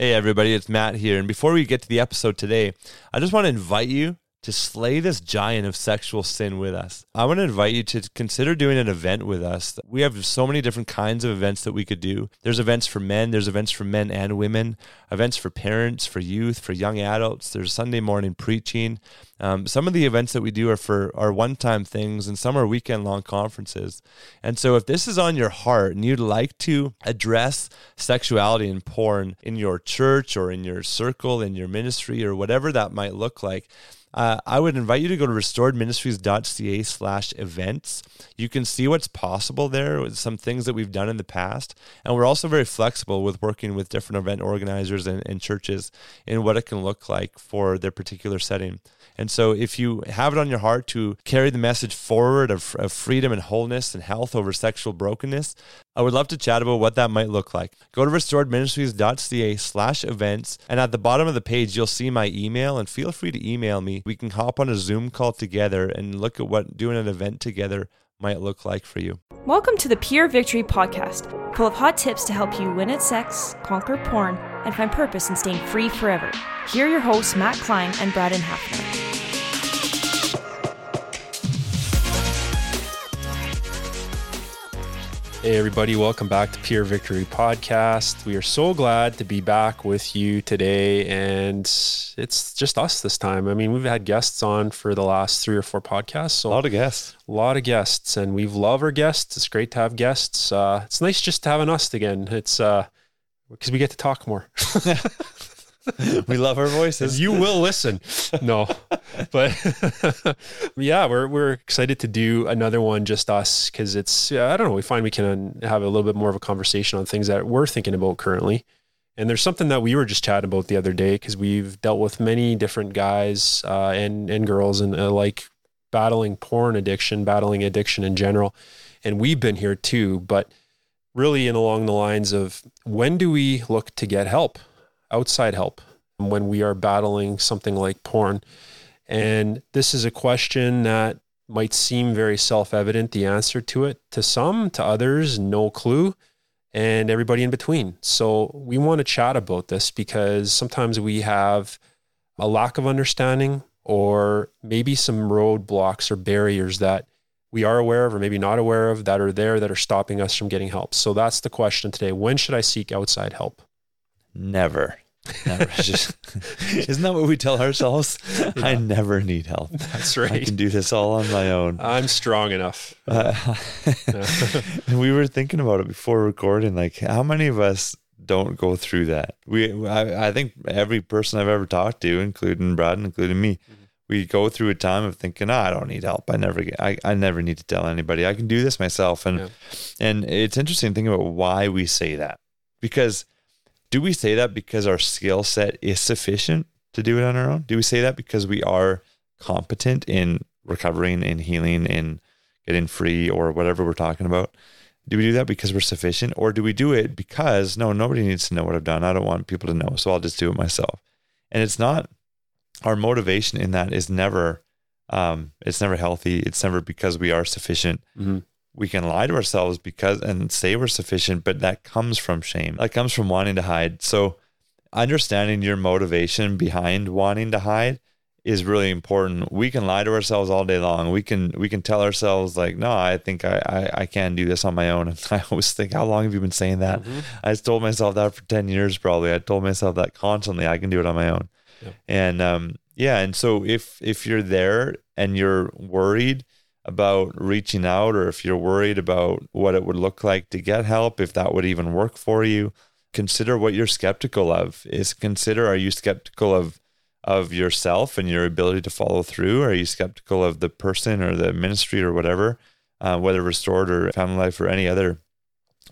Hey, everybody, it's Matt here. And before we get to the episode today, I just want to invite you to slay this giant of sexual sin with us. I want to invite you to consider doing an event with us. We have so many different kinds of events that we could do. There's events for men, there's events for men and women, events for parents, for youth, for young adults. There's Sunday morning preaching. Um, some of the events that we do are for are one-time things, and some are weekend-long conferences. And so, if this is on your heart and you'd like to address sexuality and porn in your church or in your circle, in your ministry, or whatever that might look like, uh, I would invite you to go to restoredministries.ca slash events. You can see what's possible there with some things that we've done in the past. And we're also very flexible with working with different event organizers and, and churches in what it can look like for their particular setting. And so, if you have it on your heart to carry the message forward of, of freedom and wholeness and health over sexual brokenness, I would love to chat about what that might look like. Go to restoredministries.ca slash events, and at the bottom of the page, you'll see my email, and feel free to email me. We can hop on a Zoom call together and look at what doing an event together might look like for you. Welcome to the Pure Victory Podcast, full of hot tips to help you win at sex, conquer porn, and find purpose in staying free forever. Here are your hosts, Matt Klein and Braden Hafner. Hey, everybody, welcome back to Pure Victory Podcast. We are so glad to be back with you today, and it's just us this time. I mean, we've had guests on for the last three or four podcasts. So A lot of guests. a lot of guests, and we love our guests. It's great to have guests. Uh, it's nice just to have an us again. It's uh, because we get to talk more. we love our voices. you will listen. No, but yeah, we're we're excited to do another one just us because it's I don't know. We find we can have a little bit more of a conversation on things that we're thinking about currently. And there's something that we were just chatting about the other day because we've dealt with many different guys uh, and and girls and uh, like battling porn addiction, battling addiction in general, and we've been here too. But really, in along the lines of when do we look to get help? Outside help when we are battling something like porn. And this is a question that might seem very self evident, the answer to it. To some, to others, no clue, and everybody in between. So we want to chat about this because sometimes we have a lack of understanding or maybe some roadblocks or barriers that we are aware of or maybe not aware of that are there that are stopping us from getting help. So that's the question today. When should I seek outside help? Never. Never. Just- isn't that what we tell ourselves? I never need help. That's right. I can do this all on my own. I'm strong enough. Uh, and we were thinking about it before recording. Like, how many of us don't go through that? We, I, I think every person I've ever talked to, including Brad, including me, we go through a time of thinking, oh, I don't need help. I never get, I, I never need to tell anybody. I can do this myself. And, Yeah. and it's interesting thinking about why we say that. Because do we say that because our skill set is sufficient to do it on our own? Do we say that because we are competent in recovering, in healing, in getting free, or whatever we're talking about? Do we do that because we're sufficient, or do we do it because no, nobody needs to know what I've done. I don't want people to know, so I'll just do it myself. And it's not our motivation in that is never, um, it's never healthy. It's never because we are sufficient Mhm. We can lie to ourselves because and say we're sufficient, but that comes from shame. That comes from wanting to hide. So understanding your motivation behind wanting to hide is really important. We can lie to ourselves all day long. We can we can tell ourselves like, no, I think I I, I can do this on my own. And I always think, how long have you been saying that? I told myself that for ten years probably. I told myself that constantly. I can do it on my own. Yep. And um yeah, and so if if you're there and you're worried about reaching out or if you're worried about what it would look like to get help, if that would even work for you, consider what you're skeptical of. Is consider are you skeptical of of yourself and your ability to follow through? Are you skeptical of the person or the ministry or whatever, uh, whether restored or family life or any other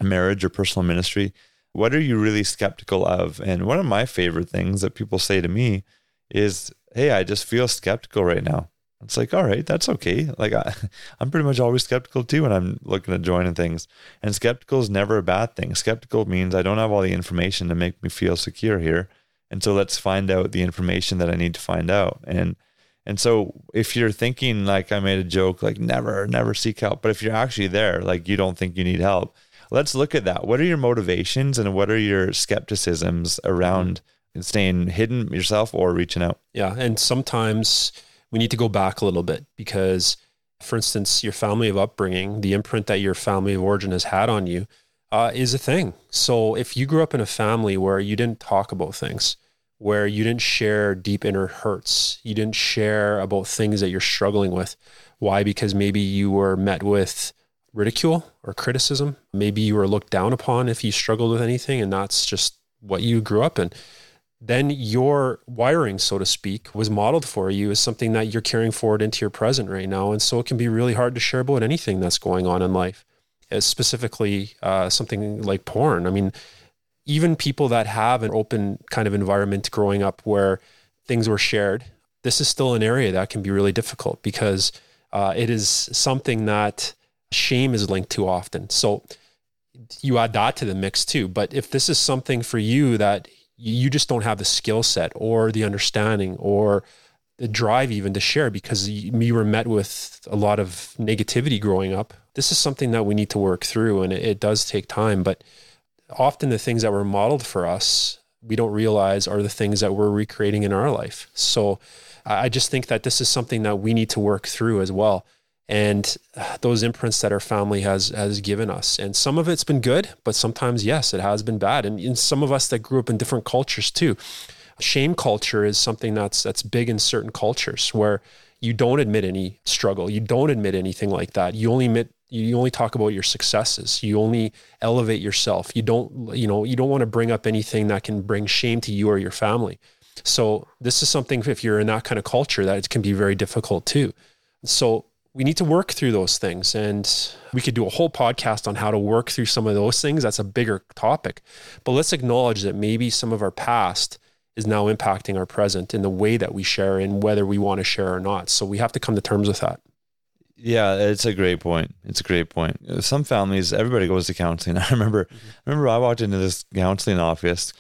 marriage or personal ministry? What are you really skeptical of? And one of my favorite things that people say to me is, Hey, I just feel skeptical right now. It's like, all right, that's okay. Like I, I'm pretty much always skeptical too when I'm looking at joining things. And skeptical is never a bad thing. Skeptical means I don't have all the information to make me feel secure here. And so let's find out the information that I need to find out. And and so if you're thinking like I made a joke, like never, never seek help, but if you're actually there, like you don't think you need help, let's look at that. What are your motivations and what are your skepticisms around staying hidden yourself or reaching out? Yeah. And sometimes we need to go back a little bit because, for instance, your family of upbringing, the imprint that your family of origin has had on you uh, is a thing. So if you grew up in a family where you didn't talk about things, where you didn't share deep inner hurts, you didn't share about things that you're struggling with. Why? Because maybe you were met with ridicule or criticism. Maybe you were looked down upon if you struggled with anything, and that's just what you grew up in then your wiring, so to speak, was modeled for you as something that you're carrying forward into your present right now. And so it can be really hard to share about anything that's going on in life, as specifically uh, something like porn. I mean, even people that have an open kind of environment growing up where things were shared, this is still an area that can be really difficult because uh, it is something that shame is linked to often. So you add that to the mix too. But if this is something for you that you just don't have the skill set or the understanding or the drive even to share because you were met with a lot of negativity growing up. This is something that we need to work through and it, does take time, but often the things that were modeled for us, we don't realize are the things that we're recreating in our life. So I just think that this is something that we need to work through as well and uh, those imprints that our family has has given us. And some of it's been good, but sometimes yes, it has been bad. And in some of us that grew up in different cultures too. Shame culture is something that's that's big in certain cultures where you don't admit any struggle, you don't admit anything like that. You only admit you only talk about your successes. You only elevate yourself. You don't you know, you don't want to bring up anything that can bring shame to you or your family. So this is something if you're in that kind of culture that it can be very difficult too. So we need to work through those things. And we could do a whole podcast on how to work through some of those things. That's a bigger topic. But let's acknowledge that maybe some of our past is now impacting our present in the way that we share and whether we want to share or not. So we have to come to terms with that. Yeah, it's a great point. It's a great point. Some families, everybody goes to counseling. I remember, mm-hmm. I remember I walked into this counseling office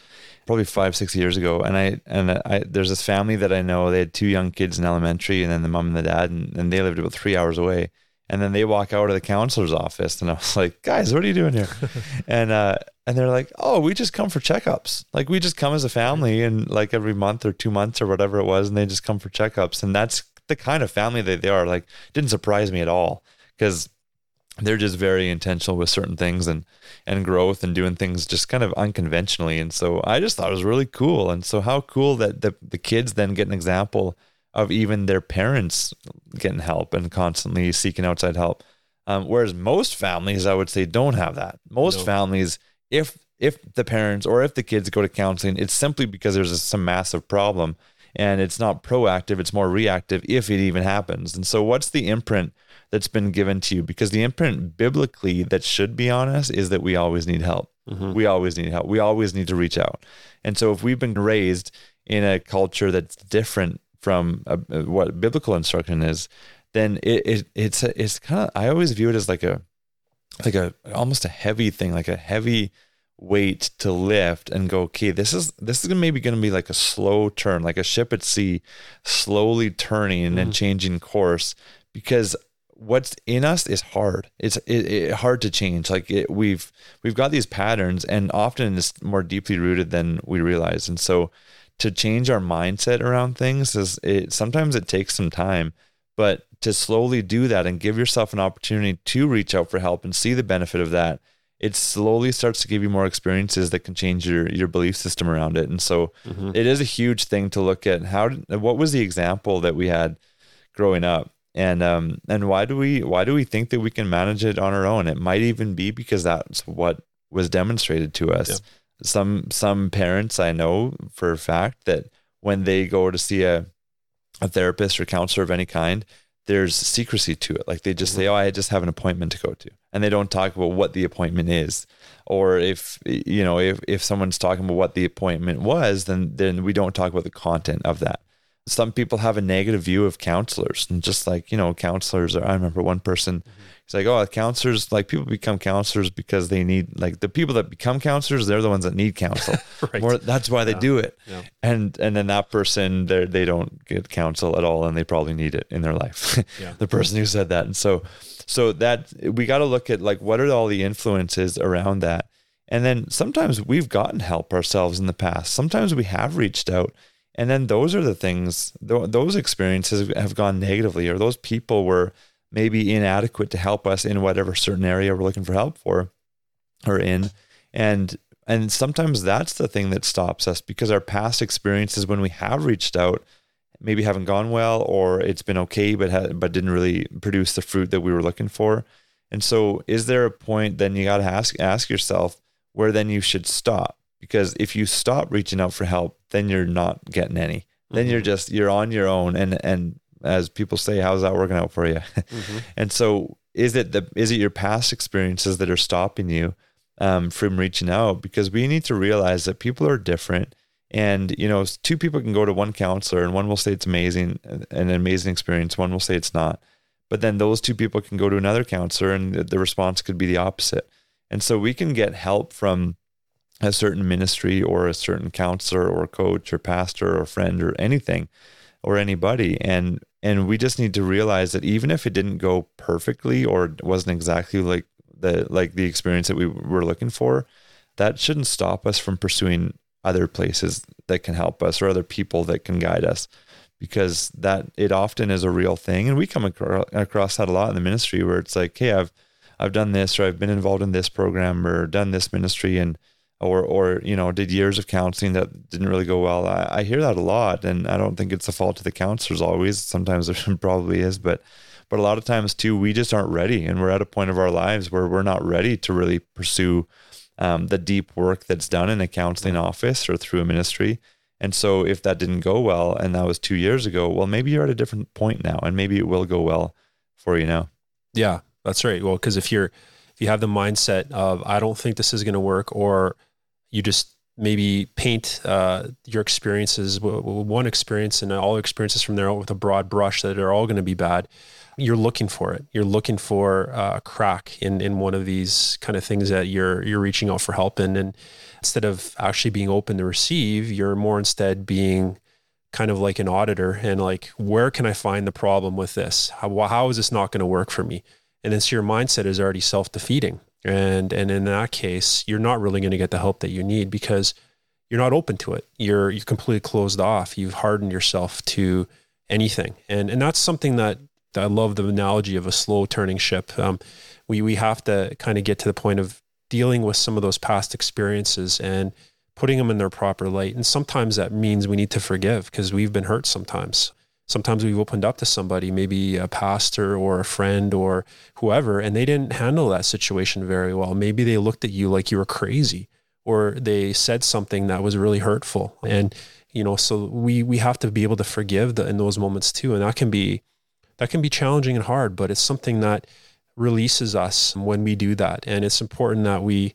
probably five six years ago and i and i there's this family that i know they had two young kids in elementary and then the mom and the dad and, and they lived about three hours away. And then they walk out of the counselor's office and i was like guys what are you doing here? And uh and they're like oh we just come for checkups. Like we just come as a family and like every month or two months or whatever it was and they just come for checkups. And that's the kind of family that they are. Like didn't surprise me at all because they're just very intentional with certain things and and growth and doing things just kind of unconventionally. And so i just thought it was really cool. And so how cool that the, the kids then get an example of even their parents getting help and constantly seeking outside help. Um, whereas most families i would say don't have that. Most no. families if if the parents or if the kids go to counseling it's simply because there's a, some massive problem and it's not proactive it's more reactive if it even happens. And so what's the imprint that's been given to you because the imprint biblically that should be on us is that we always need help. Mm-hmm. We always need help. We always need to reach out. And so if we've been raised in a culture that's different from a, a, what biblical instruction is, then it, it it's a, it's kind of I always view it as like a like a almost a heavy thing, like a heavy weight to lift and go okay this is this is maybe going to be like a slow turn like a ship at sea slowly turning mm. and changing course because what's in us is hard. It's it, it hard to change. Like it, we've we've got these patterns, and often it's more deeply rooted than we realize. And so, to change our mindset around things is it. Sometimes it takes some time, but to slowly do that and give yourself an opportunity to reach out for help and see the benefit of that, it slowly starts to give you more experiences that can change your your belief system around it. And so, mm-hmm. it is a huge thing to look at. How did, what was the example that we had growing up? And um and why do we why do we think that we can manage it on our own? It might even be because that's what was demonstrated to us. Yeah. some some parents i know for a fact that when they go to see a a therapist or counselor of any kind there's secrecy to it. Like they just mm-hmm. say oh i just have an appointment to go to. And they don't talk about what the appointment is. Or if you know if if someone's talking about what the appointment was then then we don't talk about the content of that some people have a negative view of counselors and just like you know counselors are, i remember one person mm-hmm. he's like oh counselors like people become counselors because they need like the people that become counselors they're the ones that need counsel Right. More, that's why they Yeah. do it Yeah. and and then that person they they don't get counsel at all and they probably need it in their life Yeah. the person who said that and so so that we got to look at like what are all the influences around that and then sometimes we've gotten help ourselves in the past sometimes we have reached out and then those are the things th- those experiences have gone negatively or those people were maybe inadequate to help us in whatever certain area we're looking for help for or in. And and sometimes that's the thing that stops us because our past experiences when we have reached out maybe haven't gone well or it's been okay but ha- but didn't really produce the fruit that we were looking for. And so is there a point then you got to ask ask yourself where then you should stop because if you stop reaching out for help then you're not getting any. Then you're mm-hmm. just you're on your own. And and as people say how's that working out for you? Mm-hmm. And so is it the is it your past experiences that are stopping you um, from reaching out? Because we need to realize that people are different. And you know two people can go to one counselor and one will say it's amazing uh, an amazing experience one will say it's not. But then those two people can go to another counselor and the response could be the opposite. And so we can get help from a certain ministry or a certain counselor or coach or pastor or friend or anything or anybody. And and we just need to realize that even if it didn't go perfectly or wasn't exactly like the like the experience that we were looking for that shouldn't stop us from pursuing other places that can help us or other people that can guide us because that it often is a real thing. And we come acro- across that a lot in the ministry where it's like hey I've I've done this or I've been involved in this program or done this ministry and or or you know did years of counseling that didn't really go well. I, I hear that a lot and I don't think it's the fault of the counselors always. Sometimes there probably is but but a lot of times too we just aren't ready and we're at a point of our lives where we're not ready to really pursue um, the deep work that's done in a counseling office or through a ministry. And so if that didn't go well and that was two years ago well maybe you're at a different point now and maybe it will go well for you now. Yeah, that's right. Well, because if you're if you have the mindset of I don't think this is going to work, or you just maybe paint uh, your experiences, one experience and all experiences from there with a broad brush that are all going to be bad. You're looking for it. You're looking for uh, a crack in in one of these kind of things that you're you're reaching out for help in, and instead of actually being open to receive, you're more instead being kind of like an auditor and like where can i find the problem with this how, how is this not going to work for me and then so your mindset is already self-defeating and and in that case you're not really going to get the help that you need because you're not open to it you're you're completely closed off you've hardened yourself to anything and and that's something that that i love the analogy of a slow turning ship um, we we have to kind of get to the point of dealing with some of those past experiences and putting them in their proper light. And sometimes that means we need to forgive because we've been hurt sometimes. Sometimes we've opened up to somebody, maybe a pastor or a friend or whoever, and they didn't handle that situation very well. Maybe they looked at you like you were crazy or they said something that was really hurtful. And, you know, so we, we have to be able to forgive the, in those moments too. And that can be, that can be challenging and hard, but it's something that releases us when we do that. And it's important that we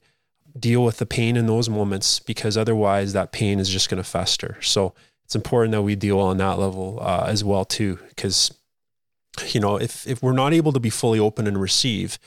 deal with the pain in those moments because otherwise that pain is just going to fester. So it's important that we deal on that level uh, as well too, because you know if if we're not able to be fully open and receive,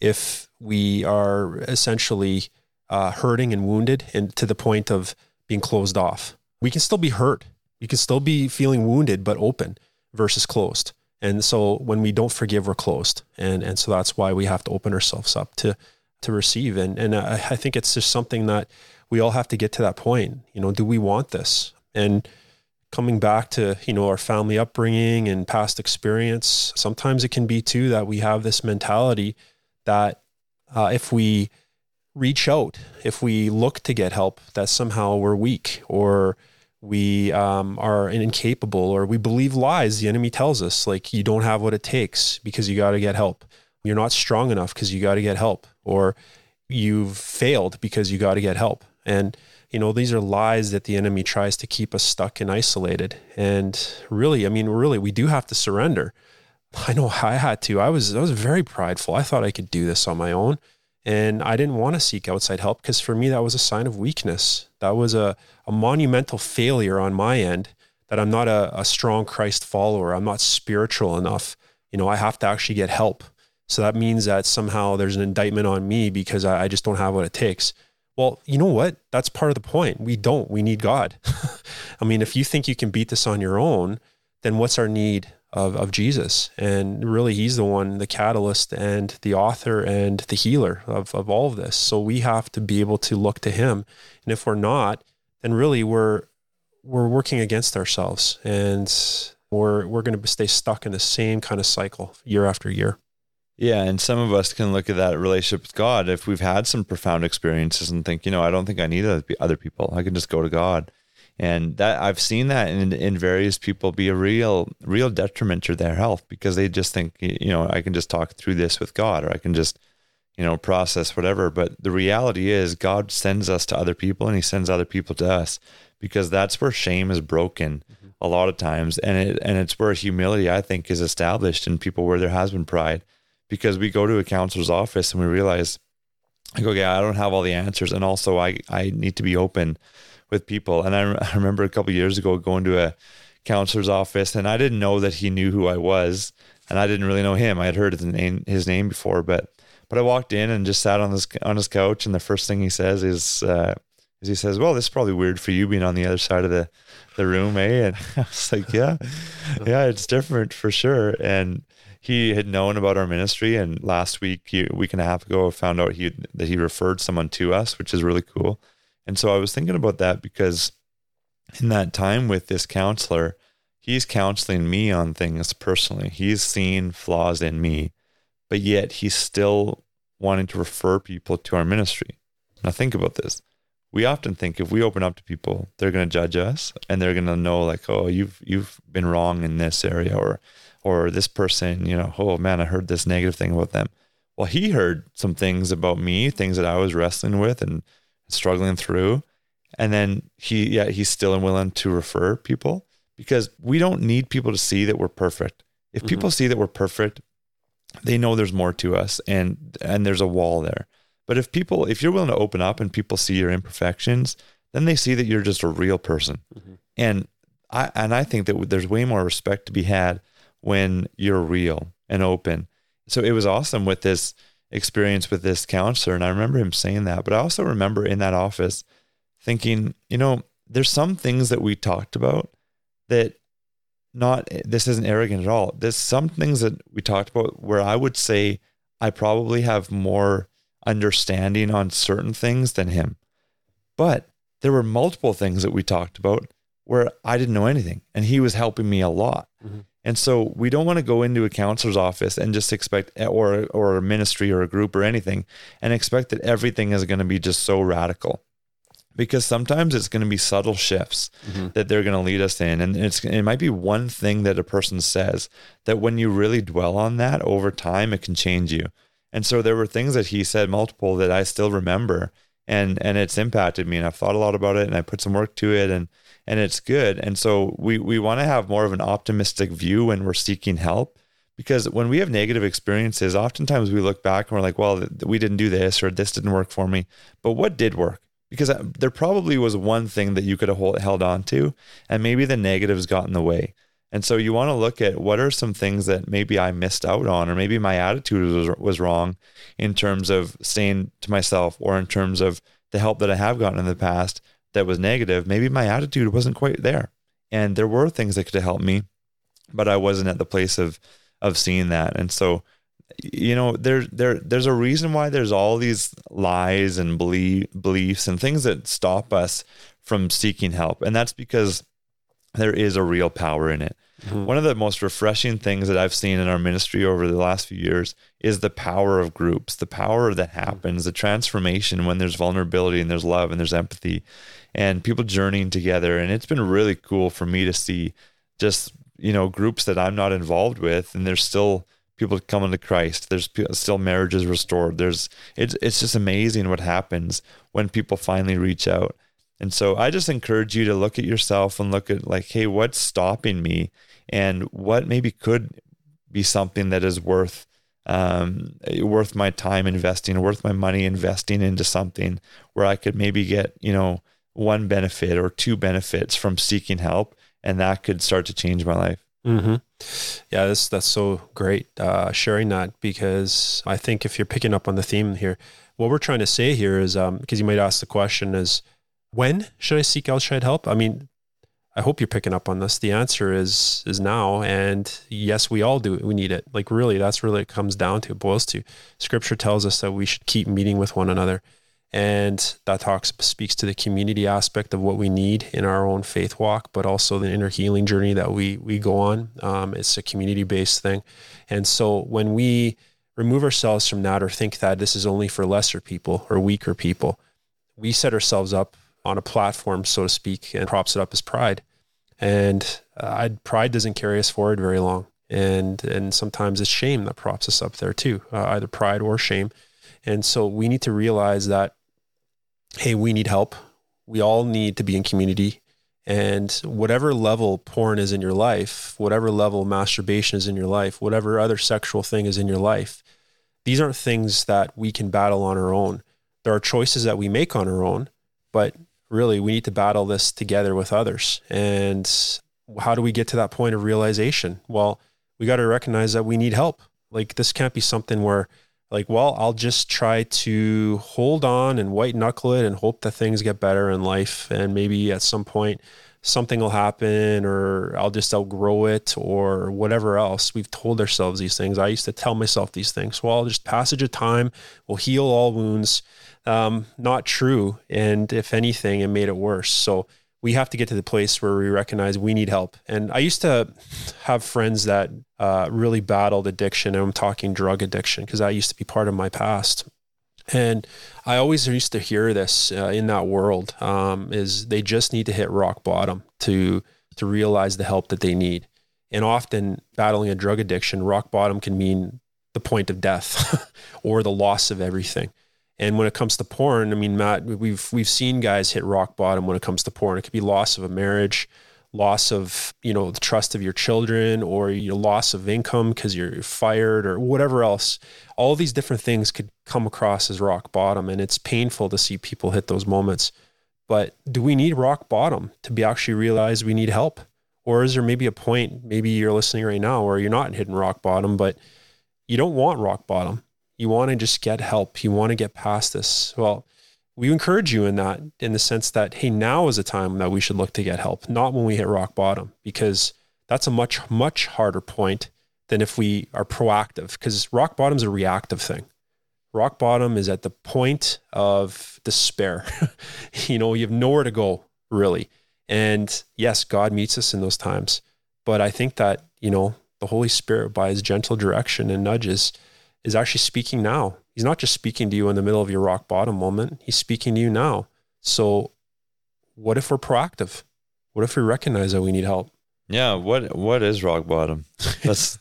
if we are essentially uh, hurting and wounded and to the point of being closed off, we can still be hurt. We can still be feeling wounded but open versus closed. And so when we don't forgive, we're closed. And and so that's why we have to open ourselves up to to receive. And and I, I think it's just something that we all have to get to that point. You know, do we want this? And coming back to you know our family upbringing and past experience, sometimes it can be too that we have this mentality that uh, if we reach out, if we look to get help, that somehow we're weak or we um, are incapable or we believe lies. The enemy tells us like you don't have what it takes because you got to get help. You're not strong enough because you got to get help or you've failed because you got to get help. And you know these are lies that the enemy tries to keep us stuck and isolated and really i mean really we do have to surrender i know i had to i was i was very prideful i thought i could do this on my own and i didn't want to seek outside help because for me that was a sign of weakness that was a, a monumental failure on my end that I'm not a, a strong Christ follower. I'm not spiritual enough. You know, I have to actually get help. So that means that somehow there's an indictment on me because I, I just don't have what it takes. Well, you know what? That's part of the point. We don't. We need God. I mean, if you think you can beat this on your own, then what's our need of, of Jesus? And really, He's the one, the catalyst and the author and the healer of, of all of this. So we have to be able to look to Him. And if we're not, then really we're we're working against ourselves and we're we're going to stay stuck in the same kind of cycle year after year. Yeah, and some of us can look at that relationship with God if we've had some profound experiences and think, you know, I don't think I need other people. I can just go to God. And that I've seen that in in various people be a real real detriment to their health because they just think, you know, I can just talk through this with God or I can just you know, process whatever. But the reality is God sends us to other people and he sends other people to us because that's where shame is broken mm-hmm. a lot of times. And it and it's where humility, I think, is established in people where there has been pride because we go to a counselor's office and we realize, I go, yeah, I don't have all the answers, and also I I need to be open with people. And I, I remember a couple years ago going to a counselor's office, and I didn't know that he knew who I was, and I didn't really know him. I had heard his name his name before, but but I walked in and just sat on this on his couch, and the first thing he says is. Uh, is he says, "Well, this is probably weird for you being on the other side of the, the room, eh?" And I was like, "Yeah, yeah, it's different for sure." And he had known about our ministry, and last week, a week and a half ago, I found out he that he referred someone to us, which is really cool. And so I was thinking about that because in that time with this counselor, he's counseling me on things personally. He's seen flaws in me, but yet he's still wanting to refer people to our ministry. Now think about this. We often think if we open up to people, they're going to judge us and they're going to know like, oh, you've you've been wrong in this area or or this person, you know, oh man, I heard this negative thing about them. Well, he heard some things about me, things that I was wrestling with and struggling through. And then he, yeah, he's still unwilling to refer people because we don't need people to see that we're perfect. If people mm-hmm. see that we're perfect, they know there's more to us and and there's a wall there. But if people, if you're willing to open up and people see your imperfections, then they see that you're just a real person. Mm-hmm. And I and I think that there's way more respect to be had when you're real and open. So it was awesome with this experience with this counselor. And I remember him saying that. But I also remember in that office thinking, you know, there's some things that we talked about that not, this isn't arrogant at all. There's some things that we talked about where I would say I probably have more understanding on certain things than him. But there were multiple things that we talked about where I didn't know anything and he was helping me a lot. Mm-hmm. And so we don't want to go into a counselor's office and just expect, or or a ministry or a group or anything, and expect that everything is going to be just so radical, because sometimes it's going to be subtle shifts mm-hmm. that they're going to lead us in, and it's it might be one thing that a person says that when you really dwell on that over time, it can change you. And so there were things that he said multiple that I still remember, and and it's impacted me, and I've thought a lot about it, and I put some work to it, and and it's good. And so we we want to have more of an optimistic view when we're seeking help because when we have negative experiences, oftentimes we look back and we're like, well, we didn't do this or this didn't work for me. But what did work? Because uh, there probably was one thing that you could have held on to, and maybe the negatives got in the way. And so you want to look at what are some things that maybe I missed out on, or maybe my attitude was, was wrong in terms of saying to myself, or in terms of the help that I have gotten in the past that was negative, maybe my attitude wasn't quite there. And there were things that could have helped me, but I wasn't at the place of of seeing that. And so, you know, there there there's a reason why there's all these lies and belief, beliefs and things that stop us from seeking help. And that's because there is a real power in it. Mm-hmm. One of the most refreshing things that I've seen in our ministry over the last few years is the power of groups, the power that happens, the transformation when there's vulnerability and there's love and there's empathy and people journeying together. And it's been really cool for me to see just, you know, groups that I'm not involved with and there's still people coming to Christ. There's still marriages restored. There's, it's, it's just amazing what happens when people finally reach out. And so I just encourage you to look at yourself and look at like, hey, what's stopping me? And what maybe could be something that is worth um, worth my time investing, worth my money investing into something where I could maybe get, you know, one benefit or two benefits from seeking help and that could start to change my life. Mm-hmm. Yeah, that's that's so great uh, sharing that because I think if you're picking up on the theme here, what we're trying to say here is because um, you might ask the question is when should I seek outside help? I mean, I hope you're picking up on this. The answer is is now, and yes, we all do. We need it. Like really, that's really it comes down to. It boils to. Scripture tells us that we should keep meeting with one another, and that talks speaks to the community aspect of what we need in our own faith walk, but also the inner healing journey that we we go on. Um, it's a community based thing, and so when we remove ourselves from that or think that this is only for lesser people or weaker people, we set ourselves up on a platform, so to speak, and props it up as pride. And uh, pride doesn't carry us forward very long. And, and sometimes it's shame that props us up there too, uh, either pride or shame. And so we need to realize that, hey, we need help. We all need to be in community. And whatever level porn is in your life, whatever level masturbation is in your life, whatever other sexual thing is in your life, these aren't things that we can battle on our own. There are choices that we make on our own, but really we need to battle this together with others. And how do we get to that point of realization? Well, we got to recognize that we need help. Like this can't be something where like, well, I'll just try to hold on and white knuckle it and hope that things get better in life. And maybe at some point something will happen or I'll just outgrow it or whatever else. We've told ourselves these things. I used to tell myself these things. Well, just passage of time will heal all wounds um, not true. And if anything, it made it worse. So we have to get to the place where we recognize we need help. And I used to have friends that uh, really battled addiction, and I'm talking drug addiction because that used to be part of my past. And I always used to hear this uh, in that world um, is they just need to hit rock bottom to to realize the help that they need. And often battling a drug addiction, rock bottom can mean the point of death or the loss of everything. And when it comes to porn, I mean, Matt, we've we've seen guys hit rock bottom when it comes to porn. It could be loss of a marriage, loss of you know the trust of your children, or your loss of income because you're fired, or whatever else. All these different things could come across as rock bottom, and it's painful to see people hit those moments. But do we need rock bottom to be actually realize we need help? Or is there maybe a point, maybe you're listening right now, where you're not hitting rock bottom, but you don't want rock bottom you want to just get help. You want to get past this. Well, we encourage you in that, in the sense that, hey, now is a time that we should look to get help, not when we hit rock bottom, because that's a much, much harder point than if we are proactive, because rock bottom is a reactive thing. Rock bottom is at the point of despair. you know, you have nowhere to go, really. And yes, God meets us in those times. But I think that, you know, the Holy Spirit, by his gentle direction and nudges, is actually speaking now. He's not just speaking to you in the middle of your rock bottom moment, he's speaking to you now. So, what if we're proactive? What if we recognize that we need help? Yeah, what what is rock bottom? That's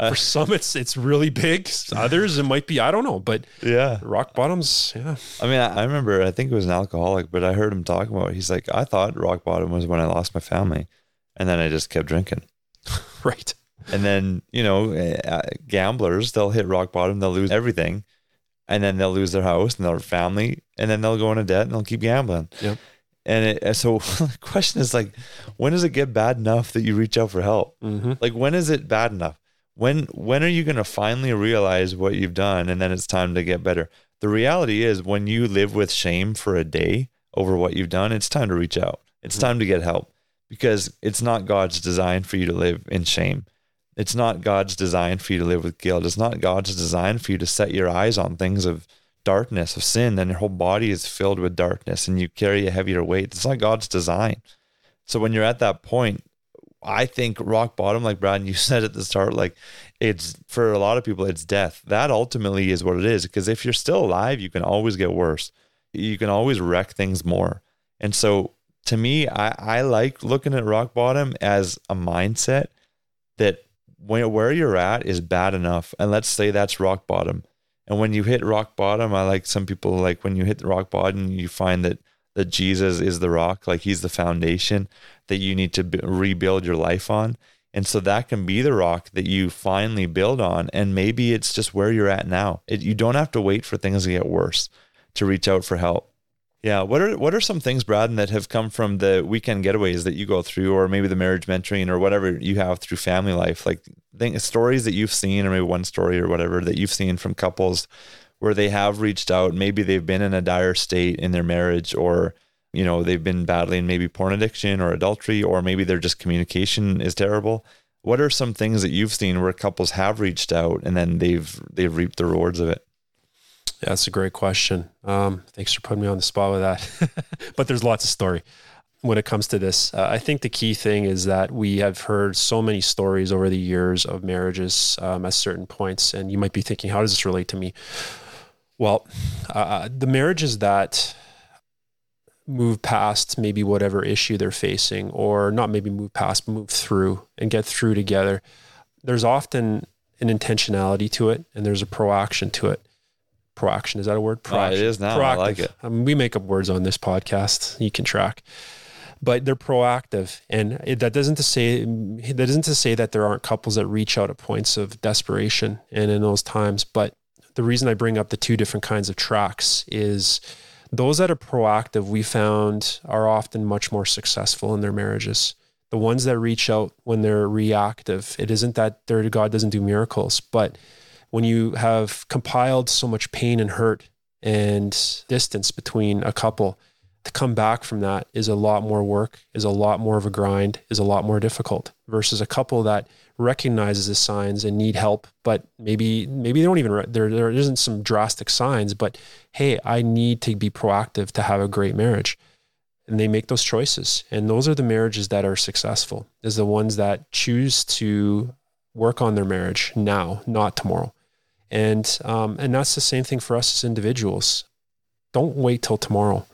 uh, for some it's it's really big. Others it might be I don't know, but yeah, rock bottoms. Yeah, I mean, I, I remember I think it was an alcoholic, but I heard him talking about. It. He's like, I thought rock bottom was when I lost my family, and then I just kept drinking. right. And then, you know, uh, gamblers, they'll hit rock bottom, they'll lose everything. And then they'll lose their house and their family. And then they'll go into debt and they'll keep gambling. Yep. And it, so the question is like, when does it get bad enough that you reach out for help? Mm-hmm. Like, when is it bad enough? When when are you going to finally realize what you've done and then it's time to get better? The reality is, when you live with shame for a day over what you've done, it's time to reach out. It's mm-hmm. time to get help because it's not God's design for you to live in shame. It's not God's design for you to live with guilt. It's not God's design for you to set your eyes on things of darkness, of sin, and your whole body is filled with darkness and you carry a heavier weight. It's not God's design. So when you're at that point, I think rock bottom, like Brad, you said at the start, like it's for a lot of people, it's death. That ultimately is what it is. Because if you're still alive, you can always get worse. You can always wreck things more. And so to me, I, I like looking at rock bottom as a mindset that where you're at is bad enough. And let's say that's rock bottom. And when you hit rock bottom, I like some people like when you hit the rock bottom, you find that that Jesus is the rock, like he's the foundation that you need to b- rebuild your life on. And so that can be the rock that you finally build on. And maybe it's just where you're at now. It, you don't have to wait for things to get worse to reach out for help. Yeah. What are what are some things, Brad, that have come from the weekend getaways that you go through, or maybe the marriage mentoring, or whatever you have through family life? Like think stories that you've seen, or maybe one story or whatever that you've seen from couples where they have reached out. Maybe they've been in a dire state in their marriage, or you know they've been battling maybe porn addiction or adultery, or maybe their just communication is terrible. What are some things that you've seen where couples have reached out and then they've they've reaped the rewards of it? Yeah, that's a great question. Um, thanks for putting me on the spot with that. but there's lots of story when it comes to this. Uh, I think the key thing is that we have heard so many stories over the years of marriages um, at certain points, and you might be thinking, how does this relate to me? Well, uh, the marriages that move past maybe whatever issue they're facing, or not maybe move past, move through and get through together, there's often an intentionality to it and there's a proaction to it proaction. Is that a word? Proaction. Uh, it is now. Proactive. I like it. I mean, we make up words on this podcast. You can track, but they're proactive, and it, that doesn't to say that isn't to say that there aren't couples that reach out at points of desperation and in those times. But the reason I bring up the two different kinds of tracks is those that are proactive. We found are often much more successful in their marriages. The ones that reach out when they're reactive, it isn't that God doesn't do miracles, but when you have compiled so much pain and hurt and distance between a couple, to come back from that is a lot more work, is a lot more of a grind, is a lot more difficult versus a couple that recognizes the signs and need help, but maybe maybe they don't even there there isn't some drastic signs, but hey, I need to be proactive to have a great marriage. And they make those choices. And those are the marriages that are successful, is the ones that choose to work on their marriage now, not tomorrow. And um, and that's the same thing for us as individuals. Don't wait till tomorrow.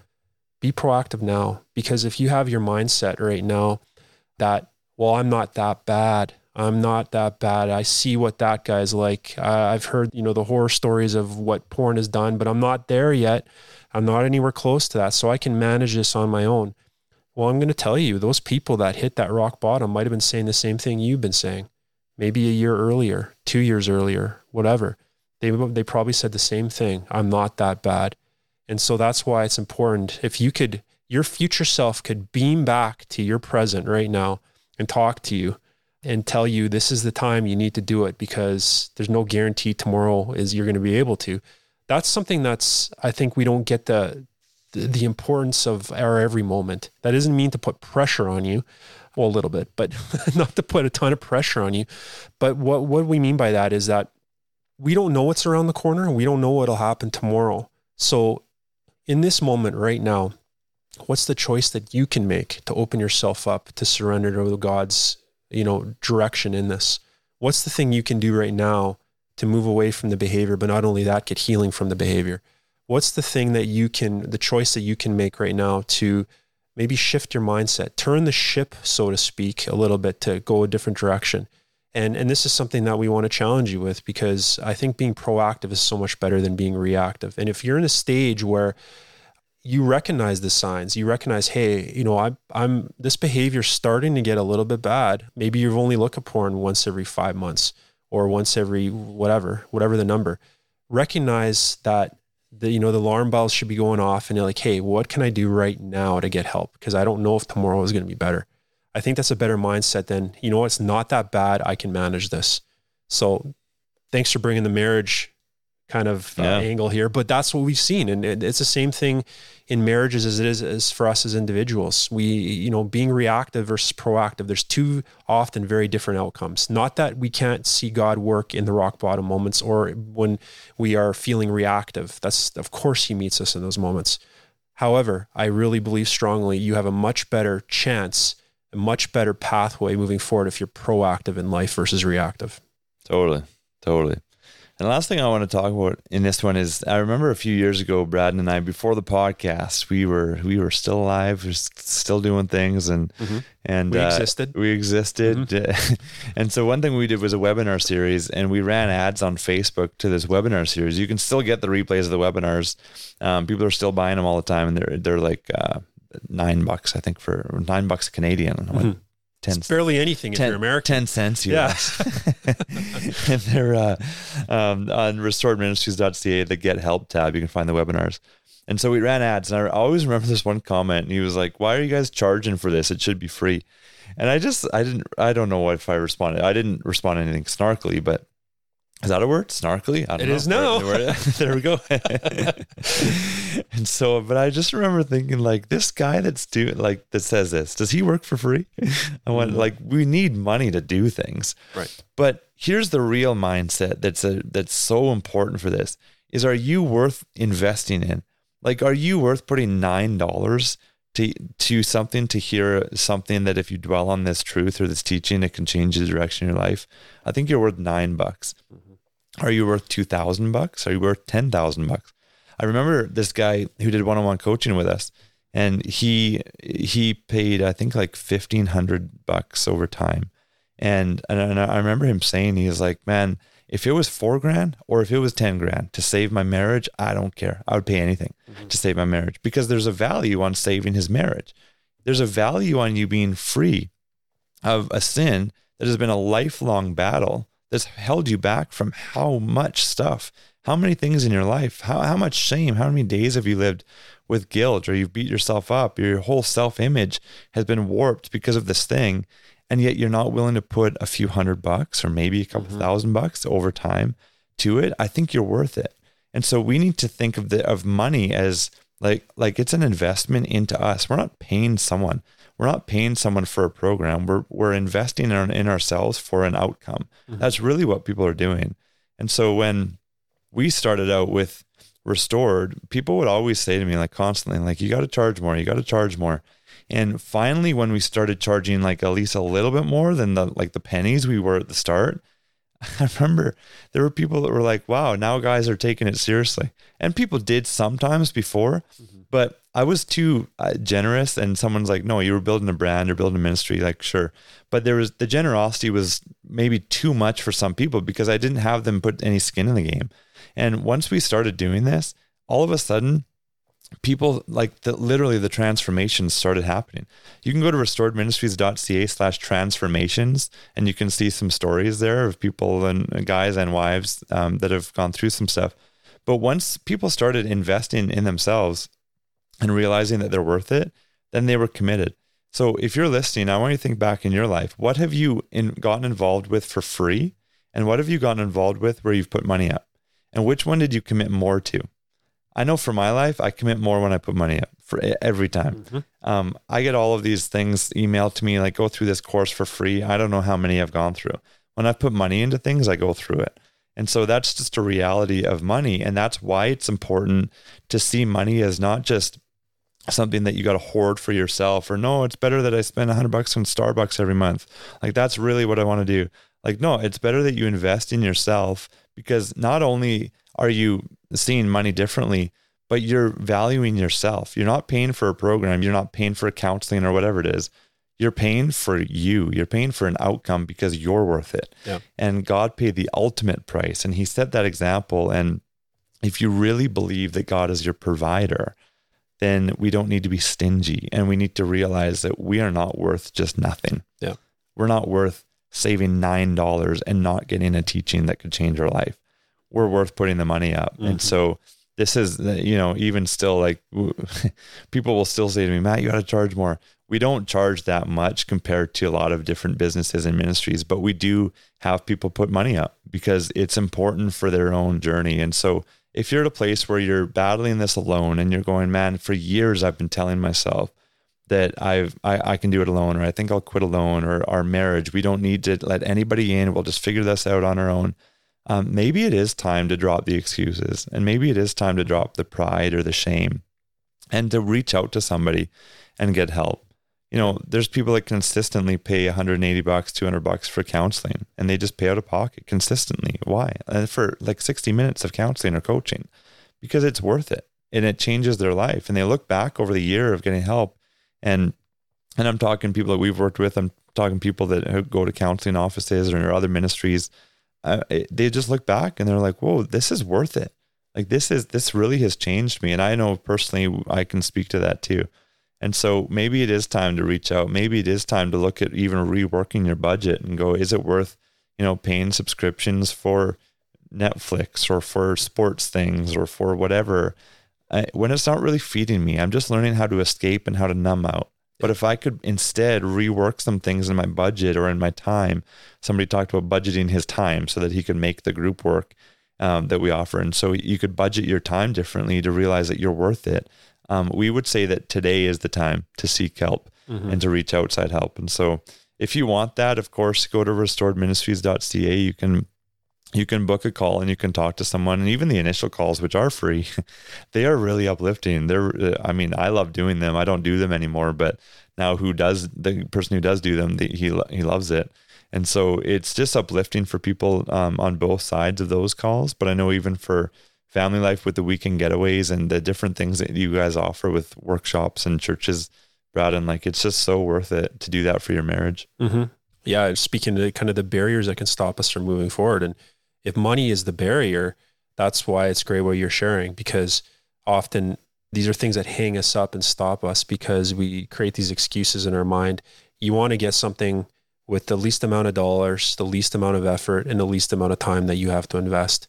Be proactive now because if you have your mindset right now that well I'm not that bad, I'm not that bad. I see what that guy's like. I've heard you know the horror stories of what porn has done, but I'm not there yet. I'm not anywhere close to that, so I can manage this on my own. Well, I'm going to tell you, those people that hit that rock bottom might have been saying the same thing you've been saying maybe a year earlier, two years earlier, whatever. They, they probably said the same thing. I'm not that bad. And so that's why it's important. If you could, your future self could beam back to your present right now and talk to you and tell you this is the time you need to do it because there's no guarantee tomorrow is you're going to be able to. That's something that's, I think we don't get the, the importance of our every moment. That doesn't mean to put pressure on you well, a little bit, but not to put a ton of pressure on you. But what, what we mean by that is that we don't know what's around the corner. We don't know what'll happen tomorrow. So, in this moment right now, what's the choice that you can make to open yourself up to surrender to God's, you know, direction in this? What's the thing you can do right now to move away from the behavior, but not only that, get healing from the behavior? What's the thing that you can, the choice that you can make right now to maybe shift your mindset, turn the ship, so to speak, a little bit to go a different direction. And and this is something that we want to challenge you with because I think being proactive is so much better than being reactive. And if you're in a stage where you recognize the signs, you recognize, hey, you know, I, I'm this behavior starting to get a little bit bad. Maybe you've only looked at porn once every five months or once every whatever, whatever the number. Recognize that the you know the alarm bells should be going off and you're like hey what can i do right now to get help? Because i don't know if tomorrow is going to be better. I think that's a better mindset than you know it's not that bad. I can manage this. So thanks for bringing the marriage kind of uh, yeah. angle here, but that's what we've seen. And it's the same thing in marriages as it is as for us as individuals. We, you know, being reactive versus proactive, there's two often very different outcomes. Not that we can't see God work in the rock bottom moments or when we are feeling reactive. That's, of course, He meets us in those moments. However, I really believe strongly you have a much better chance, a much better pathway moving forward if you're proactive in life versus reactive. Totally. Totally. And the last thing I want to talk about in this one is I remember a few years ago, Brad and I, before the podcast, we were we were still alive, we were still doing things, and mm-hmm. and we uh, existed. We existed, mm-hmm. and so one thing we did was a webinar series, and we ran ads on Facebook to this webinar series. You can still get the replays of the webinars. Um, people are still buying them all the time, and they're they're like uh, nine bucks, I think, for nine bucks Canadian. Mm-hmm. 10 it's barely anything 10, if you're American. 10 cents US. Yeah. and they're uh, um, on restoredministries.ca, the get help tab, you can find the webinars. And so we ran ads, and I always remember this one comment. And he was like, "Why are you guys charging for this? It should be free." And I just, I didn't, I don't know if I responded. I didn't respond anything snarkily, but is that a word? Snarkly? I don't it know. is now. there we go. and so, but I just remember thinking, like, this guy that's doing, like, that says this, does he work for free? I went, mm-hmm. like, we need money to do things. Right. But here's the real mindset that's a, that's so important for this is are you worth investing in? Like, are you worth putting $9 to, to something to hear something that if you dwell on this truth or this teaching, it can change the direction of your life? I think you're worth nine bucks. Mm-hmm are you worth 2000 bucks? Are you worth 10,000 bucks? I remember this guy who did one-on-one coaching with us and he he paid I think like 1500 bucks over time. And and I remember him saying he was like, "Man, if it was 4 grand or if it was 10 grand to save my marriage, I don't care. I would pay anything mm-hmm. to save my marriage because there's a value on saving his marriage. There's a value on you being free of a sin that has been a lifelong battle that's held you back from how much stuff, how many things in your life, how, how much shame, how many days have you lived with guilt or you've beat yourself up, your whole self image has been warped because of this thing. And yet you're not willing to put a few hundred bucks or maybe a couple mm-hmm. thousand bucks over time to it. I think you're worth it. And so we need to think of the of money as like like it's an investment into us. We're not paying someone we're not paying someone for a program. We're we're investing in, in ourselves for an outcome. Mm-hmm. That's really what people are doing. And so when we started out with restored, people would always say to me like constantly, like, you got to charge more, you got to charge more. And finally, when we started charging like at least a little bit more than the like the pennies we were at the start, I remember there were people that were like, wow, now guys are taking it seriously. And people did sometimes before, mm-hmm. but I was too uh, generous, and someone's like, "No, you were building a brand, you're building a ministry." Like, sure, but there was the generosity was maybe too much for some people because I didn't have them put any skin in the game. And once we started doing this, all of a sudden, people like the literally the transformations started happening. You can go to restoredministries.ca/slash transformations, and you can see some stories there of people and guys and wives um, that have gone through some stuff. But once people started investing in themselves and realizing that they're worth it, then they were committed. So if you're listening, I want you to think back in your life. What have you in, gotten involved with for free? And what have you gotten involved with where you've put money up? And which one did you commit more to? I know for my life, I commit more when I put money up for every time. Mm-hmm. Um, I get all of these things emailed to me, like go through this course for free. I don't know how many I've gone through. When I put money into things, I go through it. And so that's just a reality of money. And that's why it's important to see money as not just something that you got to hoard for yourself or no it's better that i spend 100 bucks on starbucks every month like that's really what i want to do like no it's better that you invest in yourself because not only are you seeing money differently but you're valuing yourself you're not paying for a program you're not paying for counseling or whatever it is you're paying for you you're paying for an outcome because you're worth it yeah. and god paid the ultimate price and he set that example and if you really believe that god is your provider then we don't need to be stingy and we need to realize that we are not worth just nothing. Yeah. We're not worth saving $9 and not getting a teaching that could change our life. We're worth putting the money up. Mm-hmm. And so this is, you know, even still like people will still say to me, Matt, you got to charge more. We don't charge that much compared to a lot of different businesses and ministries, but we do have people put money up because it's important for their own journey. And so if you're at a place where you're battling this alone and you're going, man, for years I've been telling myself that I've I, I can do it alone, or I think I'll quit alone, or our marriage, we don't need to let anybody in. We'll just figure this out on our own. Um, maybe it is time to drop the excuses, and maybe it is time to drop the pride or the shame, and to reach out to somebody and get help you know, there's people that consistently pay 180 bucks, 200 bucks for counseling and they just pay out of pocket consistently. Why? And for like 60 minutes of counseling or coaching because it's worth it and it changes their life. And they look back over the year of getting help and, and I'm talking people that we've worked with. I'm talking people that go to counseling offices or other ministries. Uh, they just look back and they're like, whoa, this is worth it. Like this is, this really has changed me. And I know personally, I can speak to that too and so maybe it is time to reach out. Maybe it is time to look at even reworking your budget and go, is it worth, you know, paying subscriptions for Netflix or for sports things or for whatever? I, when it's not really feeding me, I'm just learning how to escape and how to numb out. But if I could instead rework some things in my budget or in my time, somebody talked about budgeting his time so that he could make the group work um, that we offer. And so you could budget your time differently to realize that you're worth it. Um, we would say that today is the time to seek help mm-hmm. and to reach outside help. And so if you want that, of course, go to restoredministries.ca. You can you can book a call and you can talk to someone and even the initial calls which are free they are really uplifting. They're uh, i mean i love doing them. I don't do them anymore but now who does the person who does do them he he loves it. And so it's just uplifting for people um, on both sides of those calls. But i know even for family life with the weekend getaways and the different things that you guys offer with workshops and churches brad and like it's just so worth it to do that for your marriage. Mm-hmm. yeah speaking to kind of the barriers that can stop us from moving forward. And if money is the barrier, that's why it's great what you're sharing because often these are things that hang us up and stop us because we create these excuses in our mind. You want to get something with the least amount of dollars, the least amount of effort, and the least amount of time that you have to invest.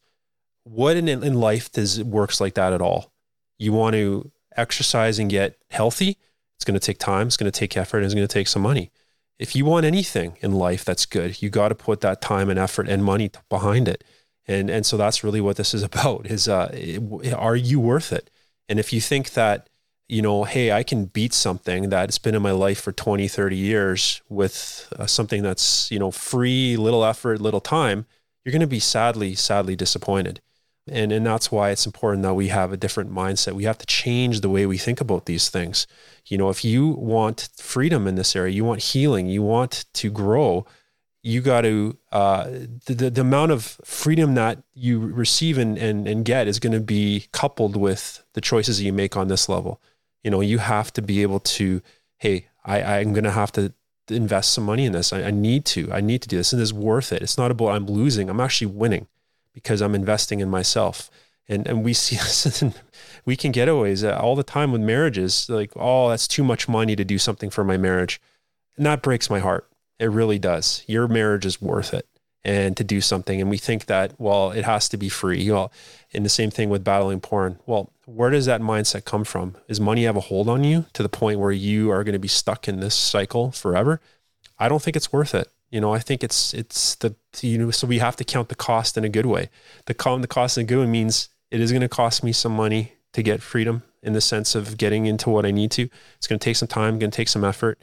What in, in life does works like that at all? You want to exercise and get healthy. It's going to take time. It's going to take effort. And it's going to take some money if you want anything in life that's good, you got to put that time and effort and money behind it. And and so that's really what this is about is uh, are you worth it? And if you think that you know, hey, I can beat something that's been in my life for 20, 30 years with uh, something that's, you know, free, little effort, little time, you're going to be sadly, sadly disappointed. And, and that's why it's important that we have a different mindset. We have to change the way we think about these things. You know, if you want freedom in this area, you want healing, you want to grow, you got to, uh, the, the, amount of freedom that you receive and, and, and get is going to be coupled with the choices that you make on this level. You know, you have to be able to, hey, I, I'm going to have to invest some money in this. I, I need to, I need to do this. And it's worth it. It's not about I'm losing, I'm actually winning because I'm investing in myself. And and we see we can getaways uh, all the time with marriages. Like, oh, that's too much money to do something for my marriage, and that breaks my heart. It really does. Your marriage is worth it, and to do something. And we think that well, it has to be free. Well, and the same thing with battling porn. Well, where does that mindset come from? Is money have a hold on you to the point where you are going to be stuck in this cycle forever? I don't think it's worth it. You know, I think it's it's the you know so we have to count the cost in a good way. The count the cost in a good way means it is going to cost me some money to get freedom in the sense of getting into what I need to. It's going to take some time, going to take some effort,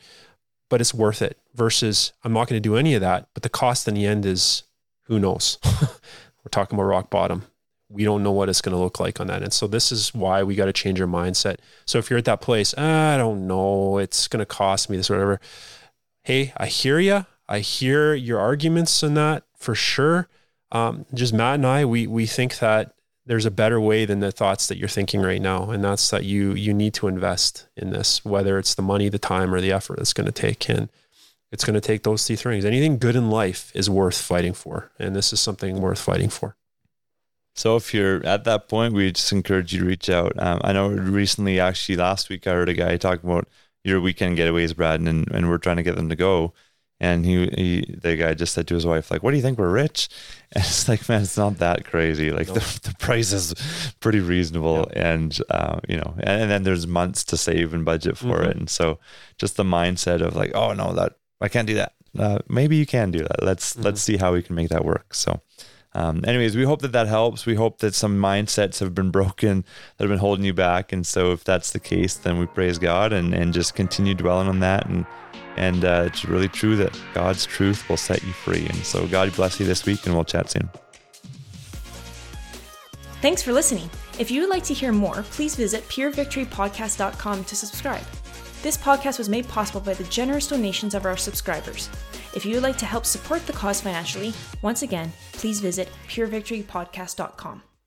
but it's worth it. Versus I'm not going to do any of that, but the cost in the end is who knows. We're talking about rock bottom. We don't know what it's going to look like on that. And so this is why we got to change our mindset. So if you're at that place, ah, I don't know, it's going to cost me this or whatever. Hey, I hear you. I hear your arguments in that for sure. Um, just Matt and I, we we think that there's a better way than the thoughts that you're thinking right now, and that's that you you need to invest in this, whether it's the money, the time, or the effort it's going to take. And it's going to take those three things. Anything good in life is worth fighting for, and this is something worth fighting for. So if you're at that point, we just encourage you to reach out. Um, I know recently, actually last week, I heard a guy talk about your weekend getaways, Brad, and, and we're trying to get them to go. And he, he, the guy just said to his wife, like, "What do you think? We're rich?" And it's like, man, it's not that crazy. Like the, the price is pretty reasonable, and uh, you know, and, and, then there's months to save and budget for mm-hmm. it. And so, just the mindset of like, "Oh no, that I can't do that." Uh, maybe you can do that. Let's mm-hmm. let's see how we can make that work. So, um, anyways, we hope that that helps. We hope that some mindsets have been broken that have been holding you back. And so, if that's the case, then we praise God and and just continue dwelling on that and and uh, it's really true that God's truth will set you free. And so, God bless you this week, and we'll chat soon. Thanks for listening. If you would like to hear more, please visit purevictorypodcast.com to subscribe. This podcast was made possible by the generous donations of our subscribers. If you would like to help support the cause financially, once again, please visit purevictorypodcast.com.